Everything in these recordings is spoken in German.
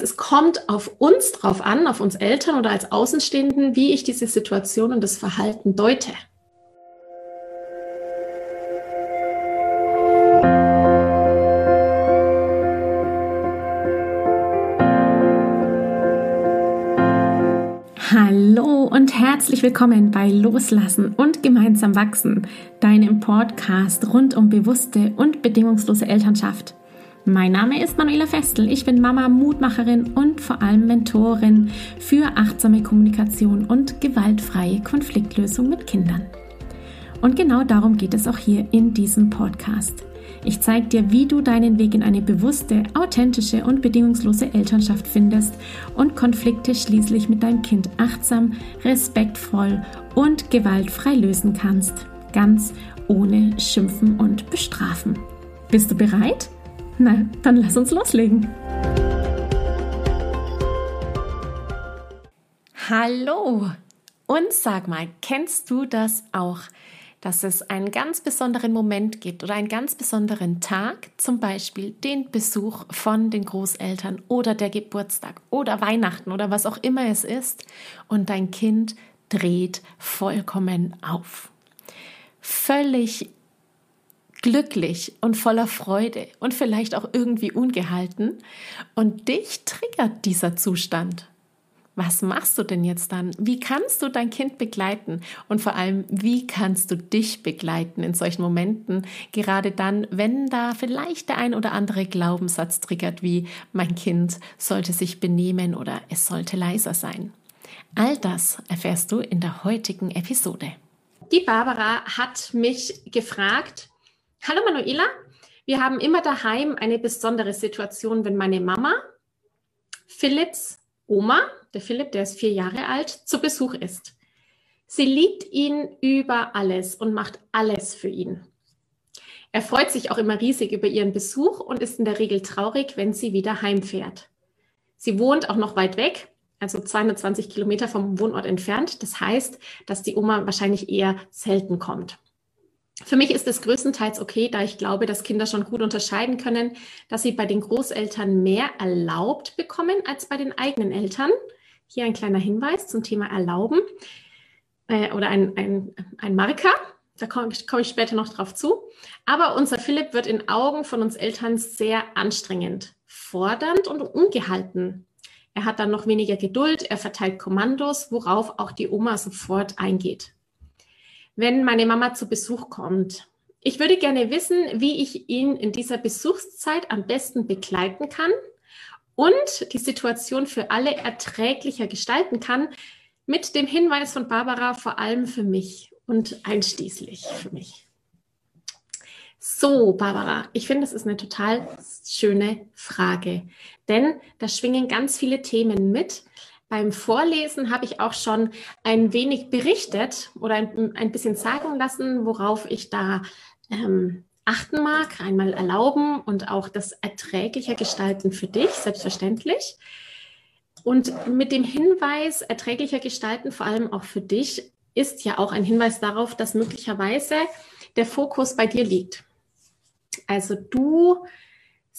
heißt, es kommt auf uns drauf an, auf uns Eltern oder als Außenstehenden, wie ich diese Situation und das Verhalten deute. Hallo und herzlich willkommen bei Loslassen und gemeinsam wachsen, deinem Podcast rund um bewusste und bedingungslose Elternschaft. Mein Name ist Manuela Festel. Ich bin Mama, Mutmacherin und vor allem Mentorin für achtsame Kommunikation und gewaltfreie Konfliktlösung mit Kindern. Und genau darum geht es auch hier in diesem Podcast. Ich zeige dir, wie du deinen Weg in eine bewusste, authentische und bedingungslose Elternschaft findest und Konflikte schließlich mit deinem Kind achtsam, respektvoll und gewaltfrei lösen kannst. Ganz ohne Schimpfen und Bestrafen. Bist du bereit? Na, dann lass uns loslegen. Hallo! Und sag mal, kennst du das auch? dass es einen ganz besonderen Moment gibt oder einen ganz besonderen Tag, zum Beispiel den Besuch von den Großeltern oder der Geburtstag oder Weihnachten oder was auch immer es ist und dein Kind dreht vollkommen auf. Völlig glücklich und voller Freude und vielleicht auch irgendwie ungehalten und dich triggert dieser Zustand was machst du denn jetzt dann? Wie kannst du dein Kind begleiten? Und vor allem, wie kannst du dich begleiten in solchen Momenten? Gerade dann, wenn da vielleicht der ein oder andere Glaubenssatz triggert, wie mein Kind sollte sich benehmen oder es sollte leiser sein. All das erfährst du in der heutigen Episode. Die Barbara hat mich gefragt, Hallo Manuela, wir haben immer daheim eine besondere Situation, wenn meine Mama Philipps Oma, der Philipp, der ist vier Jahre alt, zu Besuch ist. Sie liebt ihn über alles und macht alles für ihn. Er freut sich auch immer riesig über ihren Besuch und ist in der Regel traurig, wenn sie wieder heimfährt. Sie wohnt auch noch weit weg, also 220 Kilometer vom Wohnort entfernt. Das heißt, dass die Oma wahrscheinlich eher selten kommt. Für mich ist es größtenteils okay, da ich glaube, dass Kinder schon gut unterscheiden können, dass sie bei den Großeltern mehr erlaubt bekommen als bei den eigenen Eltern. Hier ein kleiner Hinweis zum Thema Erlauben äh, oder ein, ein, ein Marker. Da komme komm ich später noch drauf zu. Aber unser Philipp wird in Augen von uns Eltern sehr anstrengend, fordernd und ungehalten. Er hat dann noch weniger Geduld, er verteilt Kommandos, worauf auch die Oma sofort eingeht wenn meine Mama zu Besuch kommt. Ich würde gerne wissen, wie ich ihn in dieser Besuchszeit am besten begleiten kann und die Situation für alle erträglicher gestalten kann, mit dem Hinweis von Barbara vor allem für mich und einschließlich für mich. So, Barbara, ich finde, das ist eine total schöne Frage, denn da schwingen ganz viele Themen mit, beim Vorlesen habe ich auch schon ein wenig berichtet oder ein, ein bisschen sagen lassen, worauf ich da ähm, achten mag. Einmal erlauben und auch das erträglicher gestalten für dich, selbstverständlich. Und mit dem Hinweis erträglicher gestalten, vor allem auch für dich, ist ja auch ein Hinweis darauf, dass möglicherweise der Fokus bei dir liegt. Also du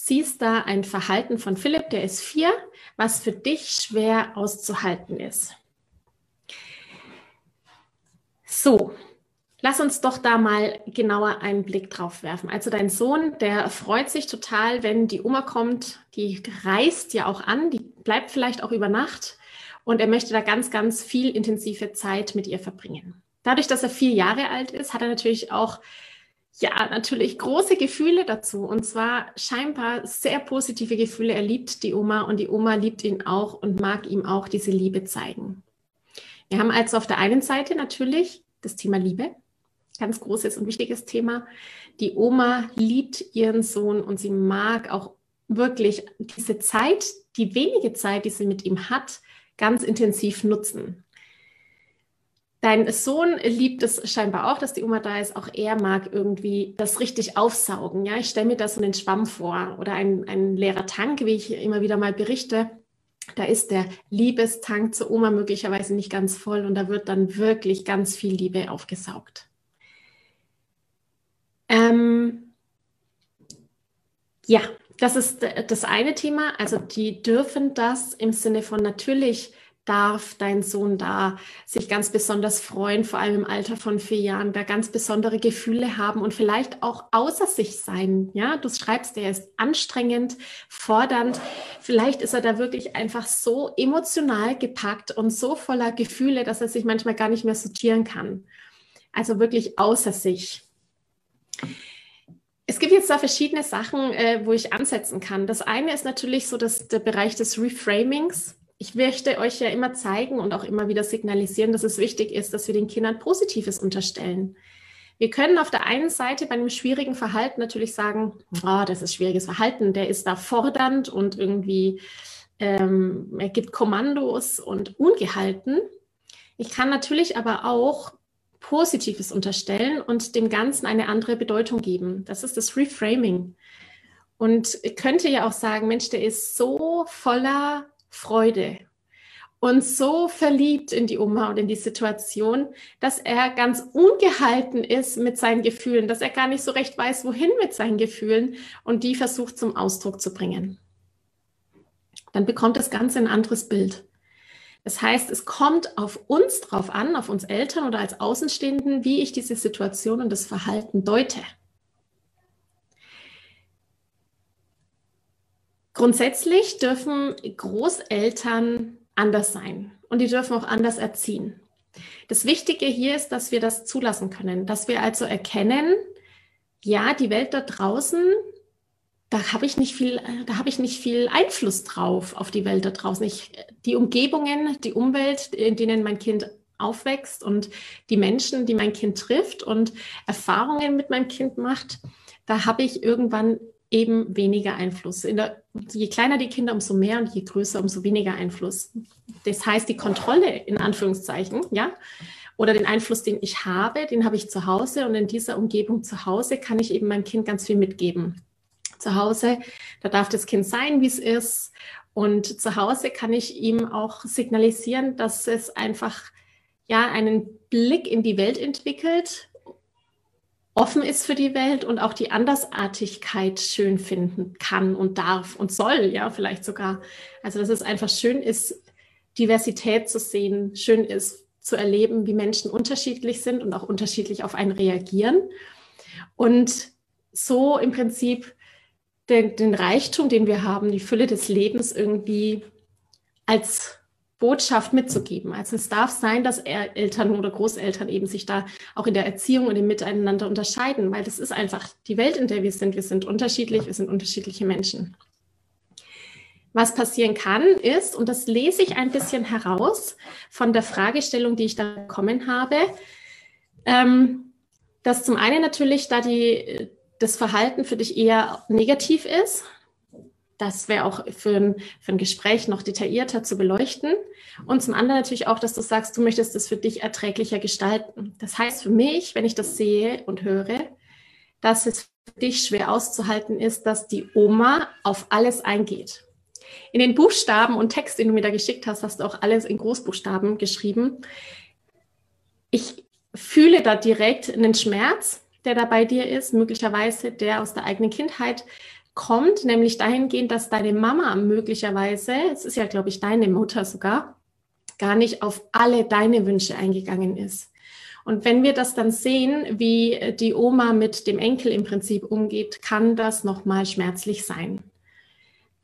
siehst da ein Verhalten von Philipp, der ist vier, was für dich schwer auszuhalten ist. So, lass uns doch da mal genauer einen Blick drauf werfen. Also dein Sohn, der freut sich total, wenn die Oma kommt, die reist ja auch an, die bleibt vielleicht auch über Nacht und er möchte da ganz, ganz viel intensive Zeit mit ihr verbringen. Dadurch, dass er vier Jahre alt ist, hat er natürlich auch ja, natürlich große Gefühle dazu. Und zwar scheinbar sehr positive Gefühle. Er liebt die Oma und die Oma liebt ihn auch und mag ihm auch diese Liebe zeigen. Wir haben also auf der einen Seite natürlich das Thema Liebe. Ganz großes und wichtiges Thema. Die Oma liebt ihren Sohn und sie mag auch wirklich diese Zeit, die wenige Zeit, die sie mit ihm hat, ganz intensiv nutzen. Dein Sohn liebt es scheinbar auch, dass die Oma da ist. Auch er mag irgendwie das richtig aufsaugen. Ja, ich stelle mir da so einen Schwamm vor oder ein, ein leerer Tank, wie ich immer wieder mal berichte. Da ist der Liebestank zur Oma möglicherweise nicht ganz voll und da wird dann wirklich ganz viel Liebe aufgesaugt. Ähm, ja, das ist das eine Thema. Also die dürfen das im Sinne von natürlich darf dein Sohn da sich ganz besonders freuen, vor allem im Alter von vier Jahren, da ganz besondere Gefühle haben und vielleicht auch außer sich sein. Ja, du schreibst, er ist anstrengend, fordernd. Vielleicht ist er da wirklich einfach so emotional gepackt und so voller Gefühle, dass er sich manchmal gar nicht mehr sortieren kann. Also wirklich außer sich. Es gibt jetzt da verschiedene Sachen, äh, wo ich ansetzen kann. Das eine ist natürlich so dass der Bereich des Reframings ich möchte euch ja immer zeigen und auch immer wieder signalisieren, dass es wichtig ist, dass wir den Kindern Positives unterstellen. Wir können auf der einen Seite bei einem schwierigen Verhalten natürlich sagen, oh, das ist schwieriges Verhalten, der ist da fordernd und irgendwie, ähm, er gibt Kommandos und ungehalten. Ich kann natürlich aber auch Positives unterstellen und dem Ganzen eine andere Bedeutung geben. Das ist das Reframing. Und könnte ja auch sagen, Mensch, der ist so voller Freude und so verliebt in die Oma und in die Situation, dass er ganz ungehalten ist mit seinen Gefühlen, dass er gar nicht so recht weiß, wohin mit seinen Gefühlen und die versucht zum Ausdruck zu bringen. Dann bekommt das Ganze ein anderes Bild. Das heißt, es kommt auf uns drauf an, auf uns Eltern oder als Außenstehenden, wie ich diese Situation und das Verhalten deute. Grundsätzlich dürfen Großeltern anders sein und die dürfen auch anders erziehen. Das Wichtige hier ist, dass wir das zulassen können, dass wir also erkennen, ja, die Welt da draußen, da habe ich nicht viel, da habe ich nicht viel Einfluss drauf auf die Welt da draußen. Ich, die Umgebungen, die Umwelt, in denen mein Kind aufwächst und die Menschen, die mein Kind trifft und Erfahrungen mit meinem Kind macht, da habe ich irgendwann eben weniger Einfluss. Der, je kleiner die Kinder, umso mehr und je größer, umso weniger Einfluss. Das heißt, die Kontrolle in Anführungszeichen, ja, oder den Einfluss, den ich habe, den habe ich zu Hause und in dieser Umgebung zu Hause kann ich eben meinem Kind ganz viel mitgeben. Zu Hause, da darf das Kind sein, wie es ist. Und zu Hause kann ich ihm auch signalisieren, dass es einfach ja einen Blick in die Welt entwickelt, offen ist für die Welt und auch die Andersartigkeit schön finden kann und darf und soll, ja, vielleicht sogar. Also, dass es einfach schön ist, Diversität zu sehen, schön ist zu erleben, wie Menschen unterschiedlich sind und auch unterschiedlich auf einen reagieren. Und so im Prinzip den, den Reichtum, den wir haben, die Fülle des Lebens irgendwie als Botschaft mitzugeben. Also es darf sein, dass Eltern oder Großeltern eben sich da auch in der Erziehung und im Miteinander unterscheiden, weil das ist einfach die Welt, in der wir sind. Wir sind unterschiedlich, wir sind unterschiedliche Menschen. Was passieren kann, ist, und das lese ich ein bisschen heraus von der Fragestellung, die ich da bekommen habe, ähm, dass zum einen natürlich da die, das Verhalten für dich eher negativ ist, das wäre auch für ein, für ein Gespräch noch detaillierter zu beleuchten. Und zum anderen natürlich auch, dass du sagst, du möchtest es für dich erträglicher gestalten. Das heißt für mich, wenn ich das sehe und höre, dass es für dich schwer auszuhalten ist, dass die Oma auf alles eingeht. In den Buchstaben und Text, den du mir da geschickt hast, hast du auch alles in Großbuchstaben geschrieben. Ich fühle da direkt einen Schmerz, der da bei dir ist, möglicherweise der aus der eigenen Kindheit, kommt, nämlich dahingehend, dass deine Mama möglicherweise, es ist ja, glaube ich, deine Mutter sogar, gar nicht auf alle deine Wünsche eingegangen ist. Und wenn wir das dann sehen, wie die Oma mit dem Enkel im Prinzip umgeht, kann das nochmal schmerzlich sein.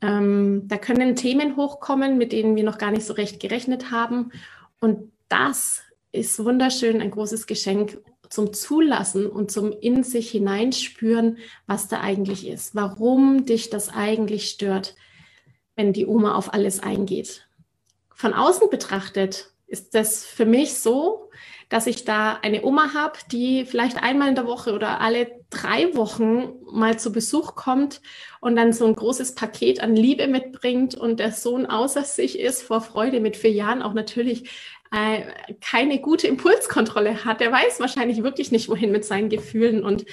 Ähm, da können Themen hochkommen, mit denen wir noch gar nicht so recht gerechnet haben. Und das ist wunderschön, ein großes Geschenk, zum Zulassen und zum in sich hineinspüren, was da eigentlich ist, warum dich das eigentlich stört, wenn die Oma auf alles eingeht. Von außen betrachtet ist das für mich so, dass ich da eine Oma habe, die vielleicht einmal in der Woche oder alle drei Wochen mal zu Besuch kommt und dann so ein großes Paket an Liebe mitbringt und der Sohn außer sich ist vor Freude mit vier Jahren auch natürlich äh, keine gute Impulskontrolle hat. Der weiß wahrscheinlich wirklich nicht, wohin mit seinen Gefühlen. Und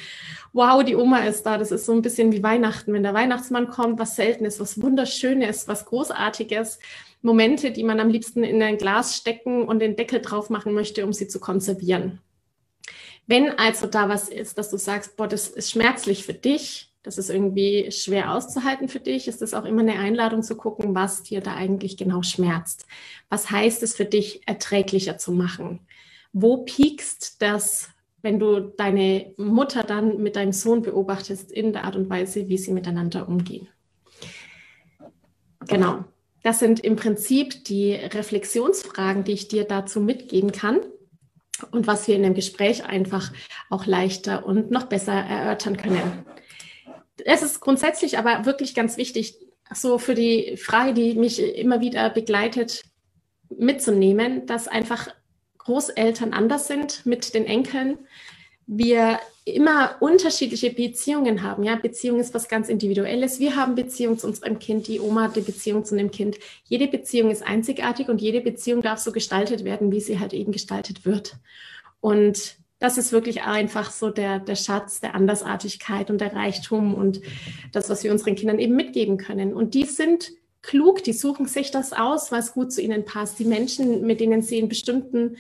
wow, die Oma ist da. Das ist so ein bisschen wie Weihnachten. Wenn der Weihnachtsmann kommt, was Seltenes, was Wunderschönes, was Großartiges. Momente, die man am liebsten in ein Glas stecken und den Deckel drauf machen möchte, um sie zu konservieren. Wenn also da was ist, dass du sagst, boah, das ist schmerzlich für dich, Das ist irgendwie schwer auszuhalten für dich. Ist das auch immer eine Einladung zu gucken, was dir da eigentlich genau schmerzt? Was heißt es für dich, erträglicher zu machen? Wo piekst das, wenn du deine Mutter dann mit deinem Sohn beobachtest in der Art und Weise, wie sie miteinander umgehen? Genau. Das sind im Prinzip die Reflexionsfragen, die ich dir dazu mitgeben kann und was wir in dem Gespräch einfach auch leichter und noch besser erörtern können es ist grundsätzlich aber wirklich ganz wichtig, so für die Frage, die mich immer wieder begleitet, mitzunehmen, dass einfach Großeltern anders sind mit den Enkeln. Wir immer unterschiedliche Beziehungen haben. Ja, Beziehung ist was ganz Individuelles. Wir haben Beziehung zu unserem Kind, die Oma hat die Beziehung zu einem Kind. Jede Beziehung ist einzigartig und jede Beziehung darf so gestaltet werden, wie sie halt eben gestaltet wird. Und das ist wirklich einfach so der, der Schatz der Andersartigkeit und der Reichtum und das, was wir unseren Kindern eben mitgeben können. Und die sind klug, die suchen sich das aus, was gut zu ihnen passt. Die Menschen, mit denen sie in bestimmten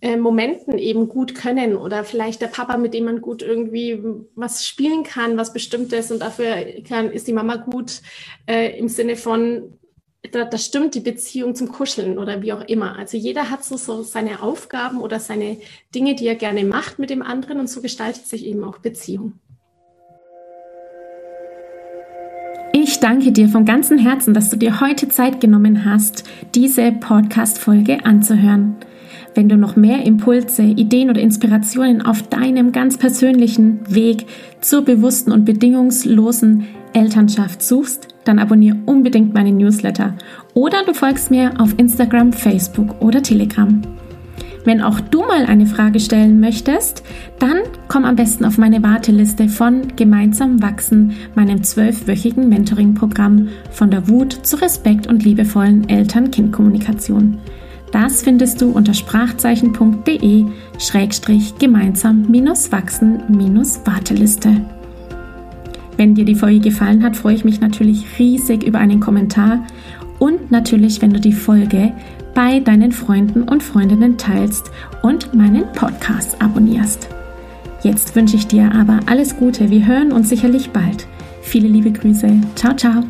äh, Momenten eben gut können oder vielleicht der Papa, mit dem man gut irgendwie was spielen kann, was bestimmtes und dafür kann, ist die Mama gut äh, im Sinne von da, da stimmt die Beziehung zum Kuscheln oder wie auch immer. Also jeder hat so, so seine Aufgaben oder seine Dinge, die er gerne macht mit dem anderen und so gestaltet sich eben auch Beziehung. Ich danke dir von ganzem Herzen, dass du dir heute Zeit genommen hast, diese Podcast-Folge anzuhören. Wenn du noch mehr Impulse, Ideen oder Inspirationen auf deinem ganz persönlichen Weg zur bewussten und bedingungslosen Elternschaft suchst, dann abonniere unbedingt meinen Newsletter oder du folgst mir auf Instagram, Facebook oder Telegram. Wenn auch du mal eine Frage stellen möchtest, dann komm am besten auf meine Warteliste von Gemeinsam wachsen, meinem zwölfwöchigen Mentoring-Programm von der Wut zu Respekt und liebevollen Eltern-Kind-Kommunikation. Das findest du unter sprachzeichen.de-gemeinsam-wachsen-warteliste. Wenn dir die Folge gefallen hat, freue ich mich natürlich riesig über einen Kommentar und natürlich, wenn du die Folge bei deinen Freunden und Freundinnen teilst und meinen Podcast abonnierst. Jetzt wünsche ich dir aber alles Gute. Wir hören uns sicherlich bald. Viele liebe Grüße. Ciao, ciao.